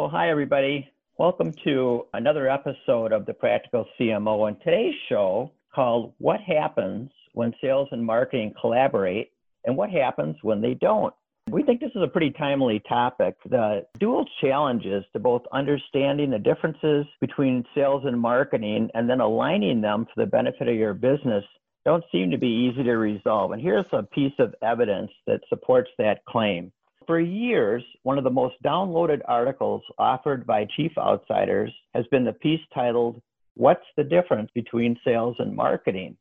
Well, hi, everybody. Welcome to another episode of the Practical CMO. And today's show called What Happens When Sales and Marketing Collaborate and What Happens When They Don't. We think this is a pretty timely topic. The dual challenges to both understanding the differences between sales and marketing and then aligning them for the benefit of your business don't seem to be easy to resolve. And here's a piece of evidence that supports that claim. For years, one of the most downloaded articles offered by Chief Outsiders has been the piece titled, What's the Difference Between Sales and Marketing?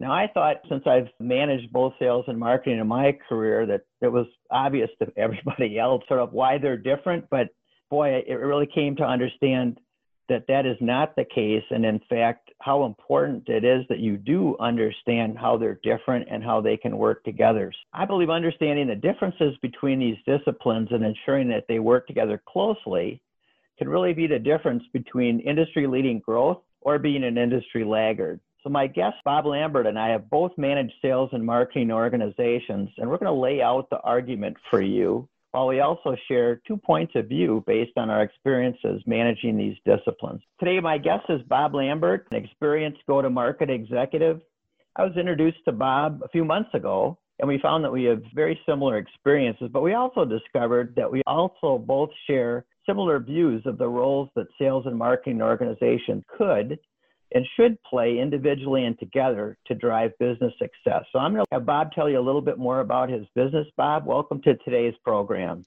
Now, I thought since I've managed both sales and marketing in my career that it was obvious to everybody else sort of why they're different, but boy, it really came to understand that that is not the case. And in fact, how important it is that you do understand how they're different and how they can work together. I believe understanding the differences between these disciplines and ensuring that they work together closely can really be the difference between industry leading growth or being an industry laggard. So, my guest, Bob Lambert, and I have both managed sales and marketing organizations, and we're going to lay out the argument for you while we also share two points of view based on our experiences managing these disciplines. Today, my guest is Bob Lambert, an experienced go to market executive. I was introduced to Bob a few months ago, and we found that we have very similar experiences, but we also discovered that we also both share similar views of the roles that sales and marketing organizations could and should play individually and together to drive business success. So I'm going to have Bob tell you a little bit more about his business. Bob, welcome to today's program.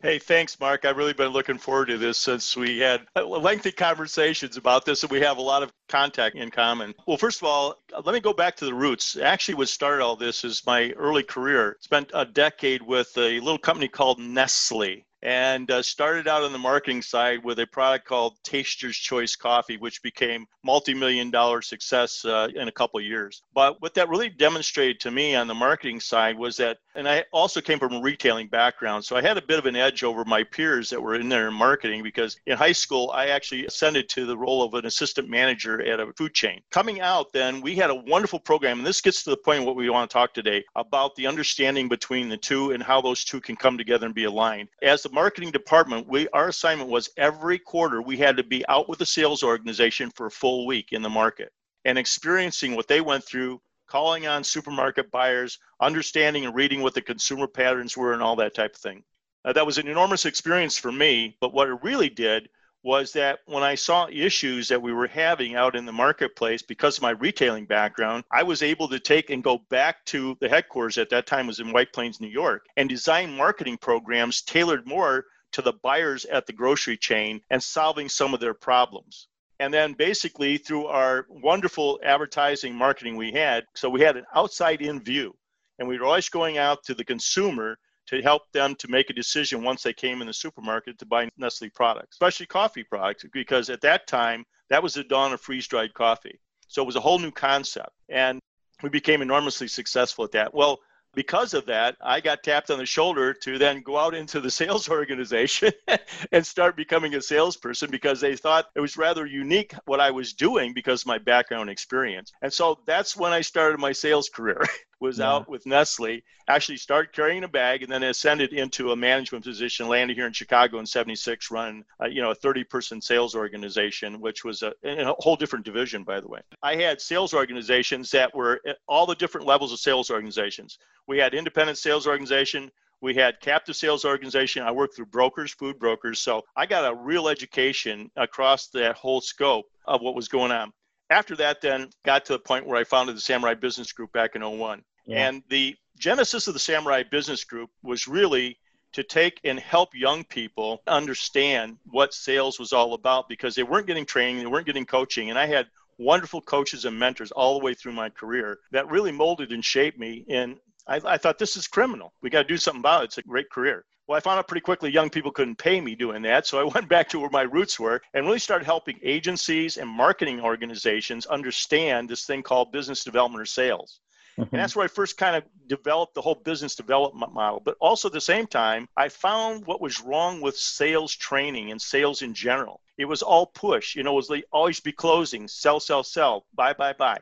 Hey, thanks, Mark. I've really been looking forward to this since we had uh, lengthy conversations about this, and we have a lot of contact in common. Well, first of all, uh, let me go back to the roots. Actually, what started all this is my early career. Spent a decade with a little company called Nestle and uh, started out on the marketing side with a product called Taster's Choice Coffee, which became multi-million dollar success uh, in a couple years. But what that really demonstrated to me on the marketing side was that, and I also came from a retailing background, so I had a bit of an edge over my peers that were in there in marketing because in high school I actually ascended to the role of an assistant manager at a food chain. Coming out, then we had a wonderful program, and this gets to the point of what we want to talk today about the understanding between the two and how those two can come together and be aligned. As the marketing department, we our assignment was every quarter we had to be out with the sales organization for a full week in the market and experiencing what they went through, calling on supermarket buyers, understanding and reading what the consumer patterns were, and all that type of thing. Uh, that was an enormous experience for me. But what it really did was that when I saw issues that we were having out in the marketplace because of my retailing background, I was able to take and go back to the headquarters at that time was in White Plains, New York, and design marketing programs tailored more to the buyers at the grocery chain and solving some of their problems. And then basically through our wonderful advertising marketing we had, so we had an outside in view and we were always going out to the consumer to help them to make a decision once they came in the supermarket to buy Nestle products, especially coffee products, because at that time, that was the dawn of freeze dried coffee. So it was a whole new concept. And we became enormously successful at that. Well, because of that, I got tapped on the shoulder to then go out into the sales organization and start becoming a salesperson because they thought it was rather unique what I was doing because my background experience. And so that's when I started my sales career. was yeah. out with Nestle, actually started carrying a bag and then ascended into a management position, landed here in Chicago in 76, run, uh, you know, a 30 person sales organization, which was a, a whole different division, by the way. I had sales organizations that were all the different levels of sales organizations. We had independent sales organization, we had captive sales organization i worked through brokers food brokers so i got a real education across that whole scope of what was going on after that then got to the point where i founded the samurai business group back in 01 yeah. And the genesis of the Samurai Business Group was really to take and help young people understand what sales was all about because they weren't getting training, they weren't getting coaching. And I had wonderful coaches and mentors all the way through my career that really molded and shaped me. And I, I thought, this is criminal. We got to do something about it. It's a great career. Well, I found out pretty quickly young people couldn't pay me doing that. So I went back to where my roots were and really started helping agencies and marketing organizations understand this thing called business development or sales. Mm-hmm. And that's where I first kind of developed the whole business development model. But also at the same time, I found what was wrong with sales training and sales in general. It was all push, you know, it was like always be closing, sell, sell, sell, buy, buy, buy.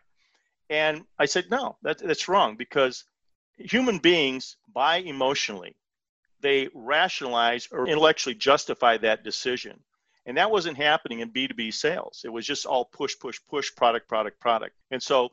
And I said, no, that, that's wrong because human beings buy emotionally. They rationalize or intellectually justify that decision. And that wasn't happening in B2B sales. It was just all push, push, push, product, product, product. And so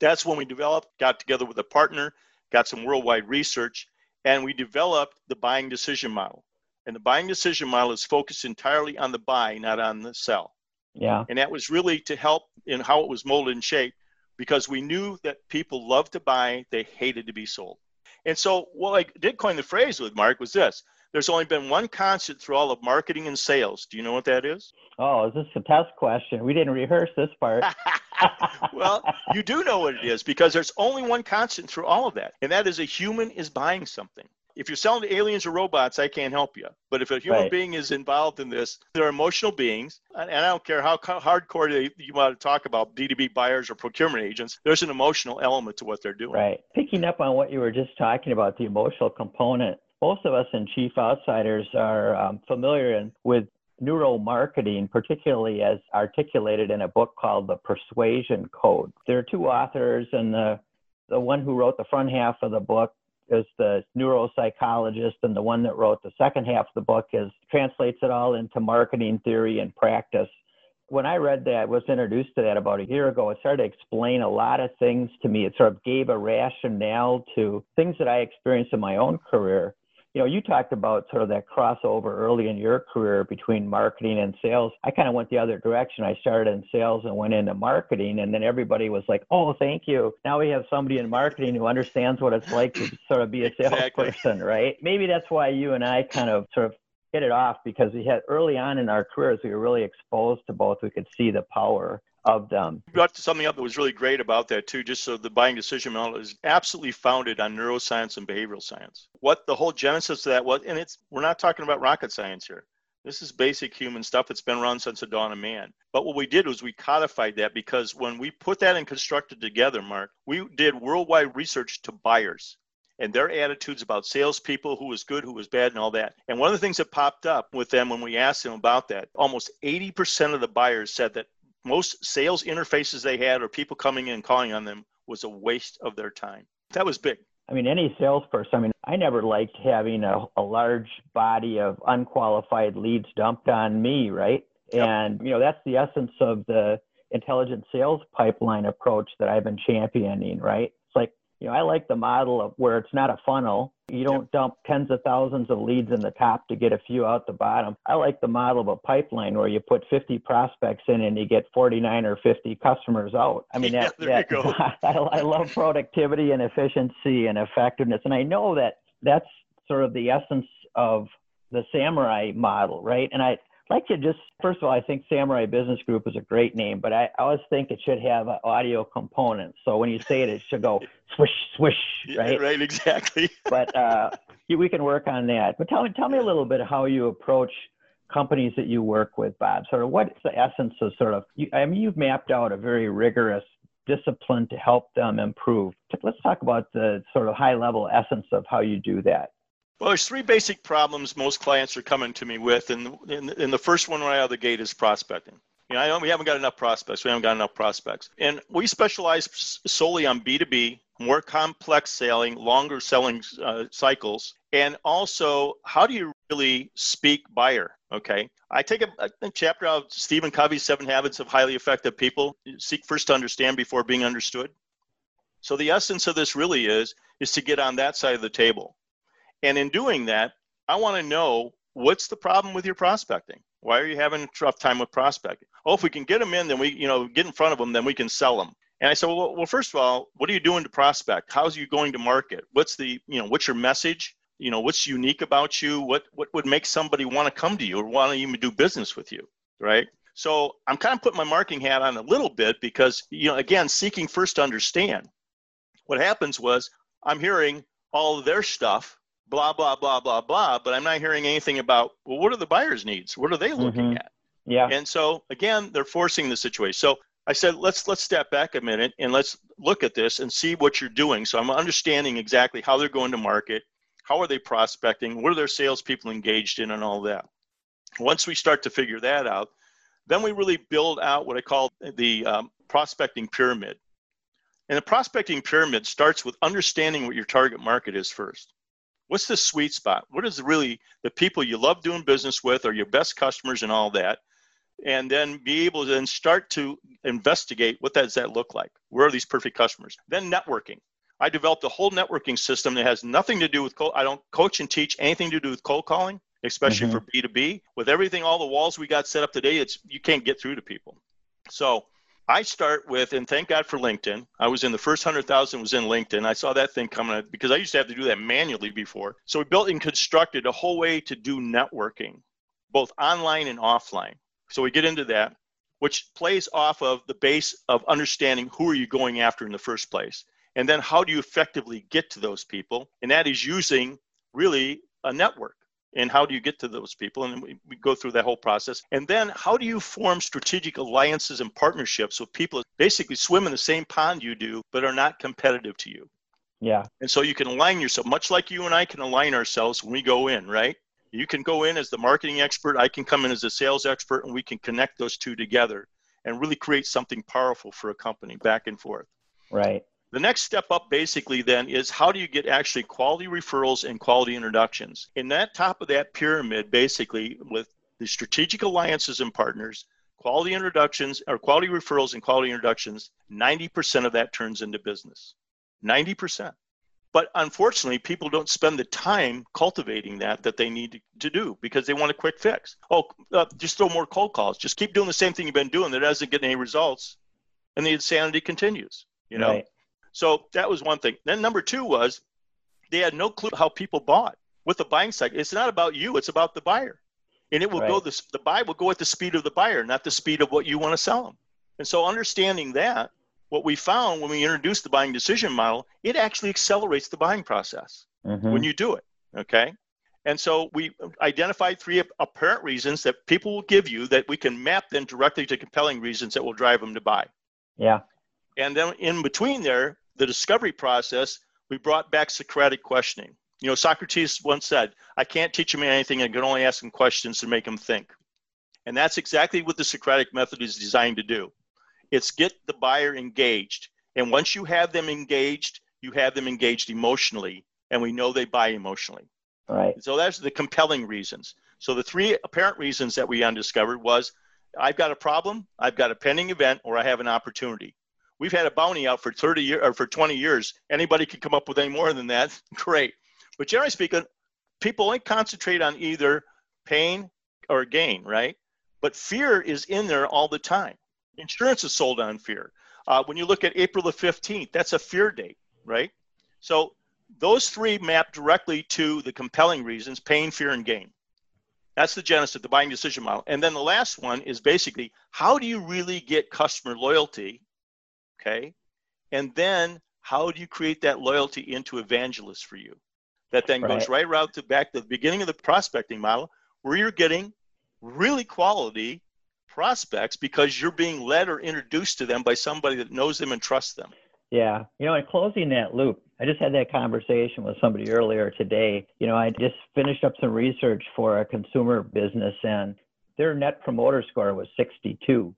that's when we developed, got together with a partner, got some worldwide research, and we developed the buying decision model. And the buying decision model is focused entirely on the buy, not on the sell. Yeah. And that was really to help in how it was molded and shaped because we knew that people love to buy, they hated to be sold. And so what I did coin the phrase with Mark was this there's only been one constant through all of marketing and sales. Do you know what that is? Oh, is this a test question? We didn't rehearse this part. well, you do know what it is because there's only one constant through all of that, and that is a human is buying something. If you're selling to aliens or robots, I can't help you. But if a human right. being is involved in this, they're emotional beings, and I don't care how hardcore you want to talk about B2B buyers or procurement agents, there's an emotional element to what they're doing. Right. Picking up on what you were just talking about, the emotional component, most of us in Chief Outsiders are um, familiar with neuromarketing, particularly as articulated in a book called The Persuasion Code. There are two authors, and the, the one who wrote the front half of the book is the neuropsychologist, and the one that wrote the second half of the book is translates it all into marketing theory and practice. When I read that, was introduced to that about a year ago. It started to explain a lot of things to me. It sort of gave a rationale to things that I experienced in my own career you know, you talked about sort of that crossover early in your career between marketing and sales. I kind of went the other direction. I started in sales and went into marketing, and then everybody was like, "Oh, thank you." Now we have somebody in marketing who understands what it's like to sort of be a salesperson, exactly. right? Maybe that's why you and I kind of sort of hit it off because we had early on in our careers we were really exposed to both. We could see the power of them. You brought something up that was really great about that too. Just so the buying decision model is absolutely founded on neuroscience and behavioral science. What the whole genesis of that was, and it's we're not talking about rocket science here. This is basic human stuff that's been around since the dawn of man. But what we did was we codified that because when we put that and constructed together, Mark, we did worldwide research to buyers and their attitudes about salespeople, who was good, who was bad, and all that. And one of the things that popped up with them when we asked them about that, almost 80% of the buyers said that most sales interfaces they had or people coming in and calling on them was a waste of their time. That was big. I mean, any salesperson, I mean, I never liked having a, a large body of unqualified leads dumped on me, right? Yep. And, you know, that's the essence of the intelligent sales pipeline approach that I've been championing, right? It's like, you know, I like the model of where it's not a funnel, you don't dump tens of thousands of leads in the top to get a few out the bottom. I like the model of a pipeline where you put 50 prospects in and you get 49 or 50 customers out. I mean, yeah, that, that I, I love productivity and efficiency and effectiveness. And I know that that's sort of the essence of the samurai model, right? And I, like to just first of all, I think Samurai Business Group is a great name, but I always think it should have an audio component. So when you say it, it should go swish swish, right? Yeah, right, exactly. but uh, we can work on that. But tell me, tell me a little bit how you approach companies that you work with, Bob. Sort of what's the essence of sort of? You, I mean, you've mapped out a very rigorous discipline to help them improve. Let's talk about the sort of high level essence of how you do that. Well, there's three basic problems most clients are coming to me with, and, and, the first one right out of the gate is prospecting. You know we haven't got enough prospects. We haven't got enough prospects, and we specialize solely on B2B, more complex selling, longer selling uh, cycles, and also how do you really speak buyer? Okay, I take a, a chapter out of Stephen Covey's Seven Habits of Highly Effective People. Seek first to understand before being understood. So the essence of this really is is to get on that side of the table and in doing that, I want to know what's the problem with your prospecting? Why are you having a tough time with prospecting? Oh, if we can get them in, then we, you know, get in front of them, then we can sell them. And I said, well, well, first of all, what are you doing to prospect? How's you going to market? What's the, you know, what's your message? You know, what's unique about you? What what would make somebody want to come to you or want to even do business with you, right? So I'm kind of putting my marketing hat on a little bit because, you know, again, seeking first to understand. What happens was I'm hearing all their stuff blah blah blah blah blah but i'm not hearing anything about well what are the buyers needs? What are they looking mm-hmm. at? Yeah. And so again they're forcing the situation. So i said let's let's step back a minute and let's look at this and see what you're doing. So i'm understanding exactly how they're going to market how are they prospecting what are their salespeople engaged in and all that. Once we start to figure that out then we really build out what i call the um, prospecting pyramid. And the prospecting pyramid starts with understanding what your target market is first What's the sweet spot? What is really the people you love doing business with or your best customers and all that? And then be able to then start to investigate what does that look like? Where are these perfect customers? Then networking. I developed a whole networking system that has nothing to do with cold. I don't coach and teach anything to do with cold calling, especially mm-hmm. for B2B. With everything, all the walls we got set up today, it's you can't get through to people. So I start with, and thank God for LinkedIn. I was in the first 100,000 was in LinkedIn. I saw that thing coming up because I used to have to do that manually before. So we built and constructed a whole way to do networking, both online and offline. So we get into that, which plays off of the base of understanding who are you going after in the first place. And then how do you effectively get to those people? And that is using really a network and how do you get to those people? And we, we, go through that whole process. And then how do you form strategic alliances and partnerships with people that basically swim in the same pond you do but are not competitive to you? Yeah. And so you can align yourself much like you and i can align ourselves when we go in right? You can go in as the marketing expert i can come in as a sales expert and we can connect those two together and really create something powerful for a company back and forth. Right the next step up basically then is how do you get actually quality referrals and quality introductions? In that top of that pyramid, basically with the strategic alliances and partners, quality introductions or quality referrals and quality introductions, 90% of that turns into business. 90%. But unfortunately, people don't spend the time cultivating that that they need to do because they want a quick fix. Oh, uh, just throw more cold calls. Just keep doing the same thing you've been doing that doesn't get any results, and the insanity continues. You know, right. So that was one thing. Then number two was they had no clue how people bought with the buying cycle. It's not about you, it's about the buyer. And it will right. go the the buy will go at the speed of the buyer, not the speed of what you want to sell them. And so understanding that, what we found when we introduced the buying decision model, it actually accelerates the buying process mm-hmm. when you do it. Okay. And so we identified three apparent reasons that people will give you that we can map them directly to compelling reasons that will drive them to buy. Yeah. And then in between there, the discovery process, we brought back Socratic questioning. You know, Socrates once said, I can't teach him anything, I can only ask him questions to make him think. And that's exactly what the Socratic method is designed to do. It's get the buyer engaged. And once you have them engaged, you have them engaged emotionally, and we know they buy emotionally. Right. So that's the compelling reasons. So the three apparent reasons that we undiscovered was I've got a problem, I've got a pending event, or I have an opportunity we've had a bounty out for 30 years or for 20 years. Anybody can come up with any more than that, great. But generally speaking, people only concentrate on either pain or gain, right? But fear is in there all the time. Insurance is sold on fear. Uh, when you look at April the 15th, that's a fear date, right? So those three map directly to the compelling reasons pain, fear, and gain. That's the genesis of the buying decision model. And then the last one is basically how do you really get customer loyalty Okay. And then how do you create that loyalty into evangelists for you? That then right. goes right around to back to the beginning of the prospecting model where you're getting really quality prospects because you're being led or introduced to them by somebody that knows them and trusts them. Yeah. You know, in closing that loop, I just had that conversation with somebody earlier today. You know, I just finished up some research for a consumer business and their net promoter score was 62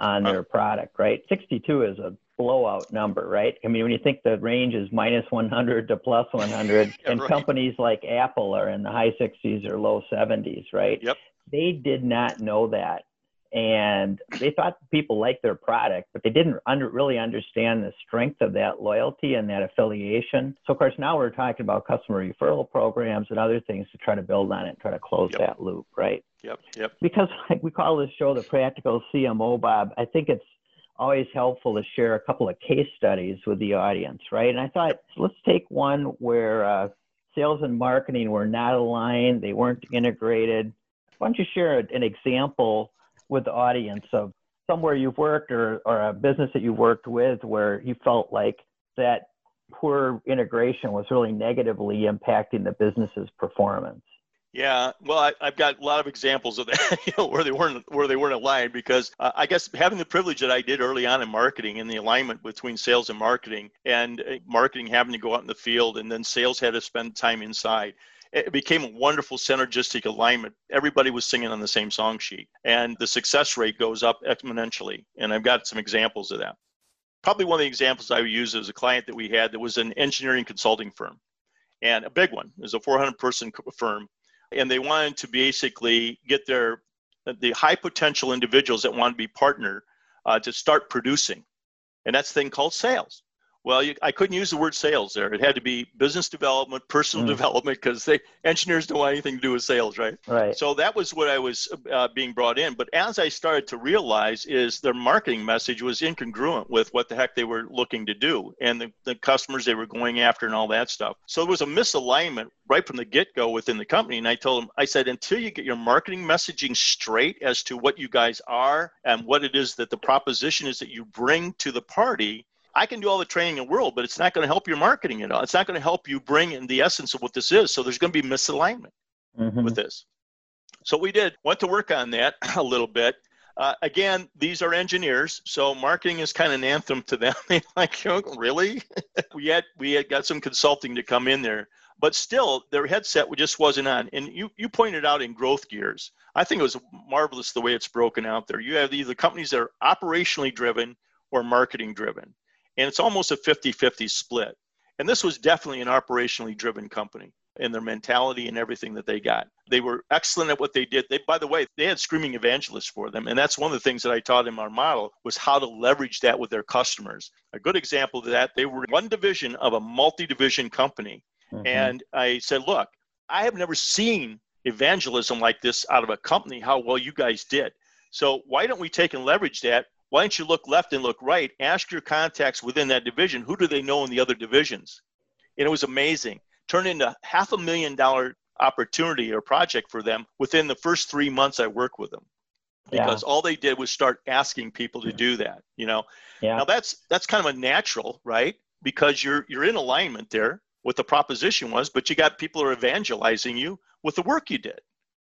on their product, right? 62 is a blowout number, right? I mean, when you think the range is minus 100 to plus 100, yeah, and right. companies like Apple are in the high 60s or low 70s, right? Yep. They did not know that. And they thought people liked their product, but they didn't under, really understand the strength of that loyalty and that affiliation. So, of course, now we're talking about customer referral programs and other things to try to build on it and try to close yep. that loop, right? Yep, yep. Because like we call this show the Practical CMO, Bob, I think it's always helpful to share a couple of case studies with the audience, right? And I thought, let's take one where uh, sales and marketing were not aligned, they weren't integrated. Why don't you share an example with the audience of somewhere you've worked or, or a business that you worked with where you felt like that poor integration was really negatively impacting the business's performance? Yeah, well, I, have got a lot of examples of that, you know, where they weren't where they weren't aligned because uh, I guess having the privilege that I did early on in marketing and the alignment between sales and marketing, and uh, marketing having to go out in the field, and then sales had to spend time inside. It became a wonderful synergistic alignment. Everybody was singing on the same song sheet, and the success rate goes up exponentially. And I've got some examples of that. Probably one of the examples I would use is a client that we had that was an engineering consulting firm and a big one. It was a 400 person firm. And they wanted to basically get their the high potential individuals that want to be partner uh, to start producing. And that's thing called sales. Well, you, I couldn't use the word sales there. It had to be business development, personal mm. development, because they engineers don't want anything to do with sales, right? Right. So that was what I was uh, being brought in. But as I started to realize, is their marketing message was incongruent with what the heck they were looking to do, and the, the customers they were going after, and all that stuff. So there was a misalignment right from the get-go within the company. And I told them, I said, until you get your marketing messaging straight as to what you guys are and what it is that the proposition is that you bring to the party I can do all the training in the world, but it's not going to help your marketing at all. It's not going to help you bring in the essence of what this is. So there's going to be misalignment mm-hmm. with this. So we did went to work on that a little bit. Uh, again, these are engineers, so marketing is kind of an anthem to them. like, oh, really? we had we had got some consulting to come in there, but still, their headset just wasn't on. And you you pointed out in growth gears, I think it was marvelous the way it's broken out there. You have either companies that are operationally driven or marketing driven and it's almost a 50-50 split. And this was definitely an operationally driven company in their mentality and everything that they got. They were excellent at what they did. They by the way they had screaming evangelists for them. And that's one of the things that i taught in our model was how to leverage that with their customers. A good example of that they were one division of a multi-division company. Mm-hmm. and i said look i have never seen evangelism like this out of a company how well you guys did. So why don't we take and leverage that why don't you look left and look right? Ask your contacts within that division who do they know in the other divisions? And it was amazing. Turned into half a million dollar opportunity or project for them within the first three months I worked with them. Because yeah. all they did was start asking people to do that. You know, yeah. now that's that's kind of a natural, right? Because you're you're in alignment there what the proposition was, but you got people who are evangelizing you with the work you did.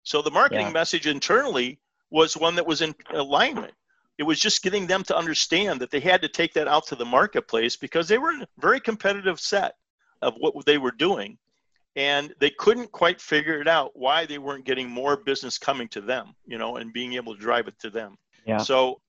So the marketing yeah. message internally was one that was in alignment it was just getting them to understand that they had to take that out to the marketplace because they were in a very competitive set of what they were doing and they couldn't quite figure it out why they weren't getting more business coming to them you know and being able to drive it to them. Yeah. so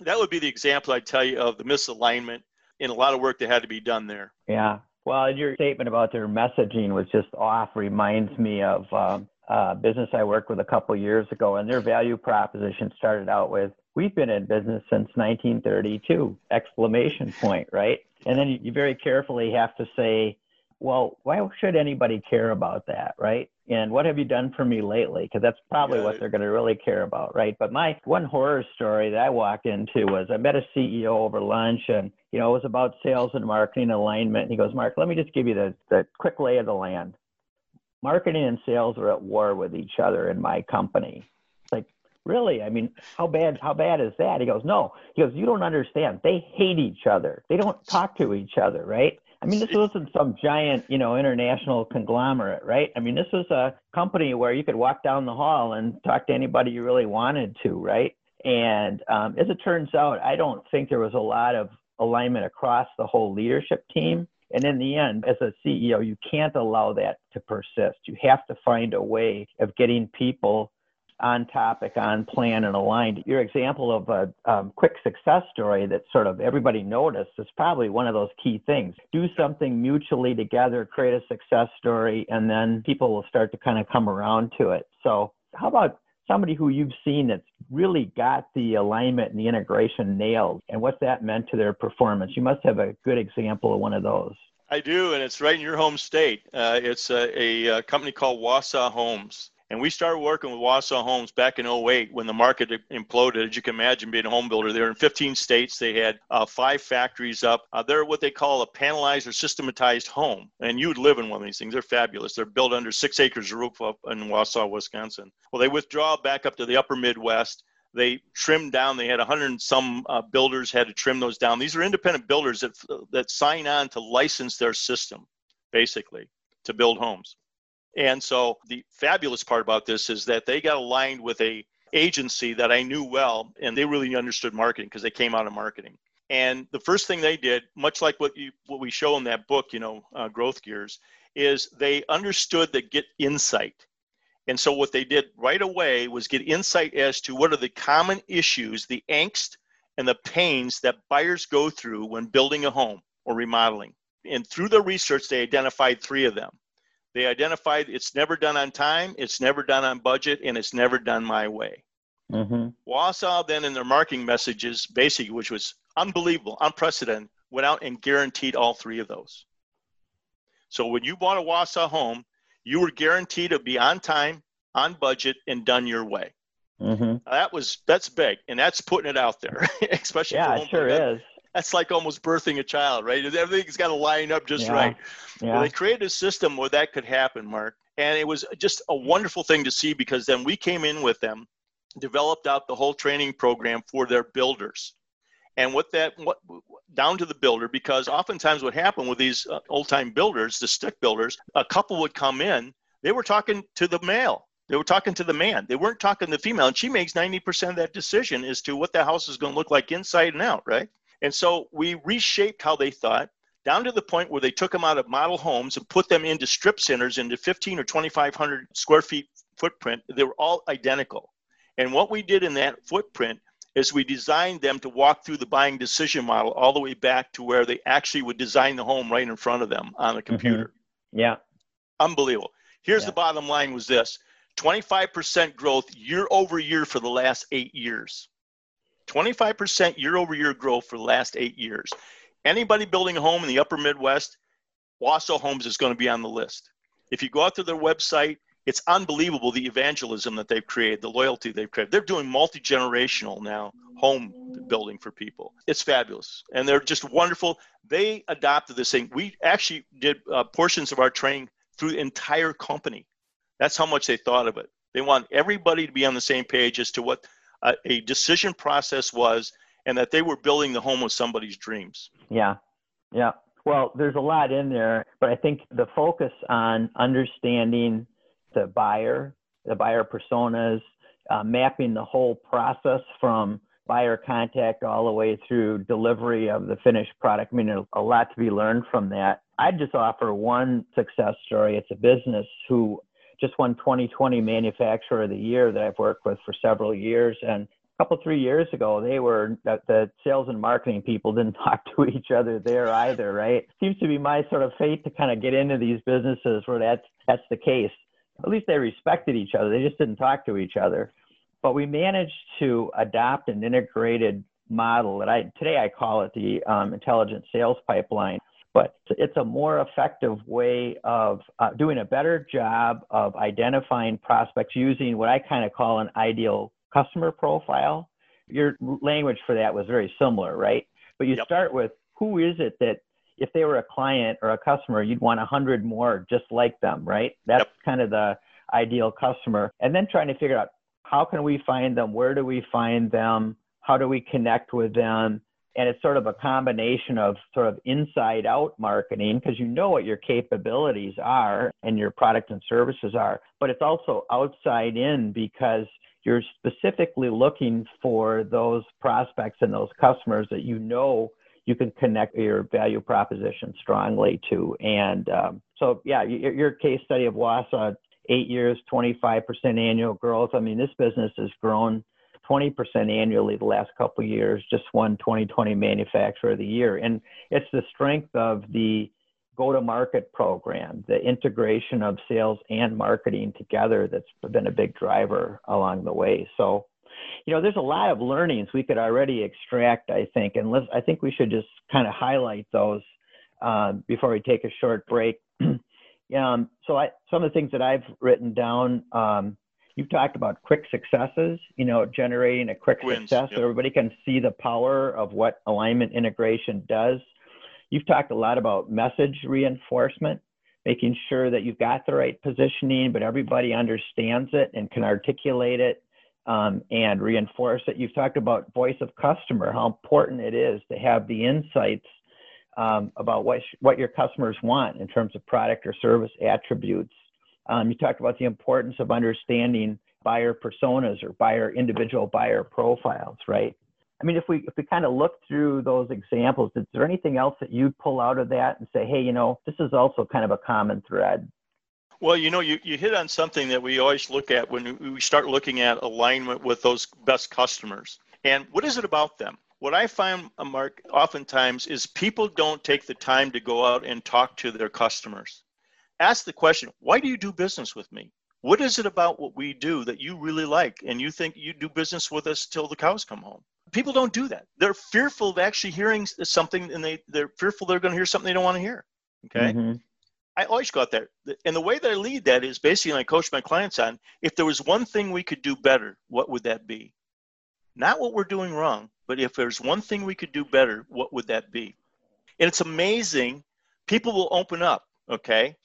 that would be the example i'd tell you of the misalignment and a lot of work that had to be done there. Yeah. Well your statement about their messaging was just off reminds me of um, a business i worked with a couple years ago and their value proposition started out with we've been in business since 1932 exclamation point right? And then you, very carefully have to say well why should anybody care about that? Right? And what have you done for me lately? Because that's probably yeah. what they're going to really care about right? But my one horror story that i walked into was i met a ceo over lunch and you know it was about sales and marketing alignment and he goes mark let me just give you the, the quick lay of the land marketing and sales are at war with each other in my company It's like, really? I mean, how bad how bad is that? He goes, no. He goes, you don't understand. They hate each other. They don't talk to each other, right? I mean, this wasn't some giant, you know, international conglomerate, right? I mean, this was a company where you could walk down the hall and talk to anybody you really wanted to, right? And um, as it turns out, I don't think there was a lot of alignment across the whole leadership team. And in the end, as a CEO, you can't allow that to persist. You have to find a way of getting people on topic, on plan, and aligned. Your example of a um, quick success story that sort of everybody noticed is probably one of those key things. Do something mutually together, create a success story, and then people will start to kind of come around to it. So, how about somebody who you've seen that's really got the alignment and the integration nailed, and what's that meant to their performance? You must have a good example of one of those. I do, and it's right in your home state. Uh, it's a, a, a company called Wausau Homes and we started working with Wausau Homes back in 08 when the market imploded. As you can imagine, being a home builder, they're in 15 states. They had uh, five factories up. Uh, they're what they call a panelized or systematized home. And you would live in one of these things. They're fabulous. They're built under six acres of roof up in Wausau, Wisconsin. Well, they withdraw back up to the upper Midwest they trimmed down they had 100 and some uh, builders had to trim those down these are independent builders that that sign on to license their system basically to build homes and so the fabulous part about this is that they got aligned with a agency that I knew well, and they really understood marketing because they came out of marketing. And the first thing they did, much like what you what we show in that book, you know, uh, Growth Gears, is they understood that get insight. And so what they did right away was get insight as to what are the common issues, the angst and the pains that buyers go through when building a home or remodeling. And through the research, they identified three of them. They identified it's never done on time, it's never done on budget, and it's never done my way. Mm-hmm. Wausau then in their marketing messages, basically, which was unbelievable, unprecedented, went out and guaranteed all three of those. So when you bought a Wausau home, you were guaranteed to be on time, on budget, and done your way. Mm-hmm. That was that's big, and that's putting it out there, especially yeah, it sure that, is. That's like almost birthing a child, right? Everything's got to line up just yeah. right. Yeah. Well, they created a system where that could happen, Mark, and it was just a wonderful thing to see because then we came in with them, developed out the whole training program for their builders, and what that what down to the builder because oftentimes what happened with these uh, old time builders, the stick builders, a couple would come in, they were talking to the male they were talking to the man. They weren't talking to the female. And she makes 90% of that decision as to what the house is going to look like inside and out, right? And so we reshaped how they thought down to the point where they took them out of model homes and put them into strip centers into 15 or 2,500 square feet footprint. They were all identical. And what we did in that footprint is we designed them to walk through the buying decision model all the way back to where they actually would design the home right in front of them on a computer. Mm-hmm. Yeah. Unbelievable. Here's yeah. the bottom line was this 25% growth year over year for the last eight years. 25% year over year growth for the last eight years. Anybody building a home in the upper Midwest, Wausau Homes is going to be on the list. If you go out to their website, it's unbelievable the evangelism that they've created, the loyalty they've created. They're doing multi generational now home building for people. It's fabulous. And they're just wonderful. They adopted this thing. We actually did uh, portions of our training through the entire company. That's how much they thought of it. They want everybody to be on the same page as to what a, a decision process was and that they were building the home of somebody's dreams. Yeah. Yeah. Well, there's a lot in there, but I think the focus on understanding the buyer, the buyer personas, uh, mapping the whole process from buyer contact all the way through delivery of the finished product. I mean, a lot to be learned from that. I'd just offer one success story. It's a business who just won 2020 Manufacturer of the Year that I've worked with for several years. And a couple, three years ago, they were the, the sales and marketing people didn't talk to each other there either, right? Seems to be my sort of fate to kind of get into these businesses where that's that's the case. At least they respected each other. They just didn't talk to each other. But we managed to adopt an integrated model that I today I call it the um, intelligent sales pipeline but it's a more effective way of uh, doing a better job of identifying prospects using what I kind of call an ideal customer profile. Your language for that was very similar, right? But you yep. start with who is it that if they were a client or a customer, you'd want a hundred more just like them, right? That's yep. kind of the ideal customer. And then trying to figure out how can we find them? Where do we find them? How do we connect with them? And it's sort of a combination of sort of inside out marketing because you know what your capabilities are and your product and services are but it's also outside in because you're specifically looking for those prospects and those customers that you know you can connect your value proposition strongly to. And um, so yeah your, your, case study of Wausau eight years 25% annual growth. I mean this business has grown 20% annually the last couple years, just won 2020 Manufacturer of the Year. And it's the strength of the go to market program, the integration of sales and marketing together that's been a big driver along the way. So, you know, there's a lot of learnings we could already extract, I think, and let's, I think we should just kind of highlight those uh, before we take a short break. um, so, I, some of the things that I've written down. Um, you've talked about quick successes, you know, generating a quick Wins, success yep. so everybody can see the power of what alignment integration does. You've talked a lot about message reinforcement, making sure that you've got the right positioning, but everybody understands it and can articulate it um, and reinforce it. You've talked about voice of customer, how important it is to have the insights um, about what, sh- what your customers want in terms of product or service attributes um, you talked about the importance of understanding buyer personas or buyer individual buyer profiles, right? I mean, if we if we kind of look through those examples, is there anything else that you'd pull out of that and say, hey, you know, this is also kind of a common thread? Well, you know, you, you hit on something that we always look at when we start looking at alignment with those best customers. And what is it about them? What I find, uh, Mark, oftentimes is people don't take the time to go out and talk to their customers ask the question, why do you do business with me? What is it about what we do that you really like and you think you do business with us till the cows come home? People don't do that. They're fearful of actually hearing something and they, they're fearful they're going to hear something they don't want to hear. Okay. Mm-hmm. I always got that. And the way that I lead that is basically, I coach my clients on if there was one thing we could do better, what would that be? Not what we're doing wrong, but if there's one thing we could do better, what would that be? And it's amazing. People will open up, okay?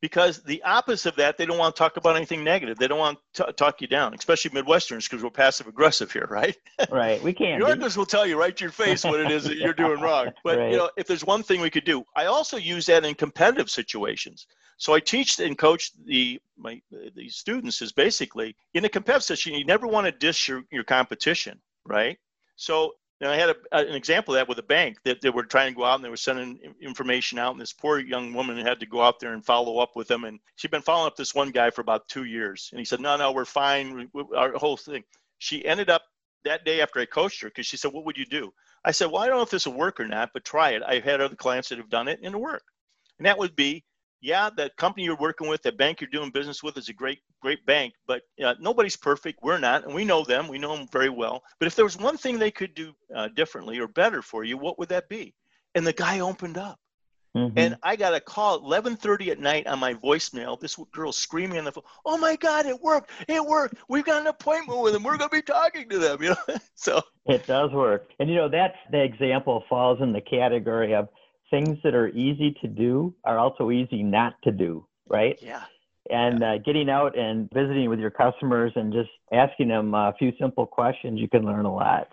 Because the opposite of that, they don't want to talk about anything negative. They don't want to talk you down, especially Midwesterners, because we're passive aggressive here, right? Right. We can't. New Yorkers will tell you right to your face what it is that you're doing wrong. But right. you know, if there's one thing we could do, I also use that in competitive situations. So I teach and coach the my the students is basically in a competitive situation, you never want to dish your, your competition, right? So and I had a, an example of that with a bank that they were trying to go out and they were sending information out, and this poor young woman had to go out there and follow up with them. And she'd been following up this one guy for about two years, and he said, "No, no, we're fine." Our whole thing. She ended up that day after I coached her because she said, "What would you do?" I said, "Well, I don't know if this will work or not, but try it." I've had other clients that have done it and it worked, and that would be yeah, that company you're working with, that bank you're doing business with is a great, great bank, but uh, nobody's perfect. We're not, and we know them. We know them very well. But if there was one thing they could do uh, differently or better for you, what would that be? And the guy opened up. Mm-hmm. And I got a call at 11:30 at night on my voicemail. This girl screaming on the phone, "Oh my God, it worked! It worked! We've got an appointment with them. We're going to be talking to them." You know, so it does work. And you know, that's the example falls in the category of things that are easy to do are also easy not to do, right? Yeah. And yeah. Uh, getting out and visiting with your customers and just asking them a few simple questions, you can learn a lot.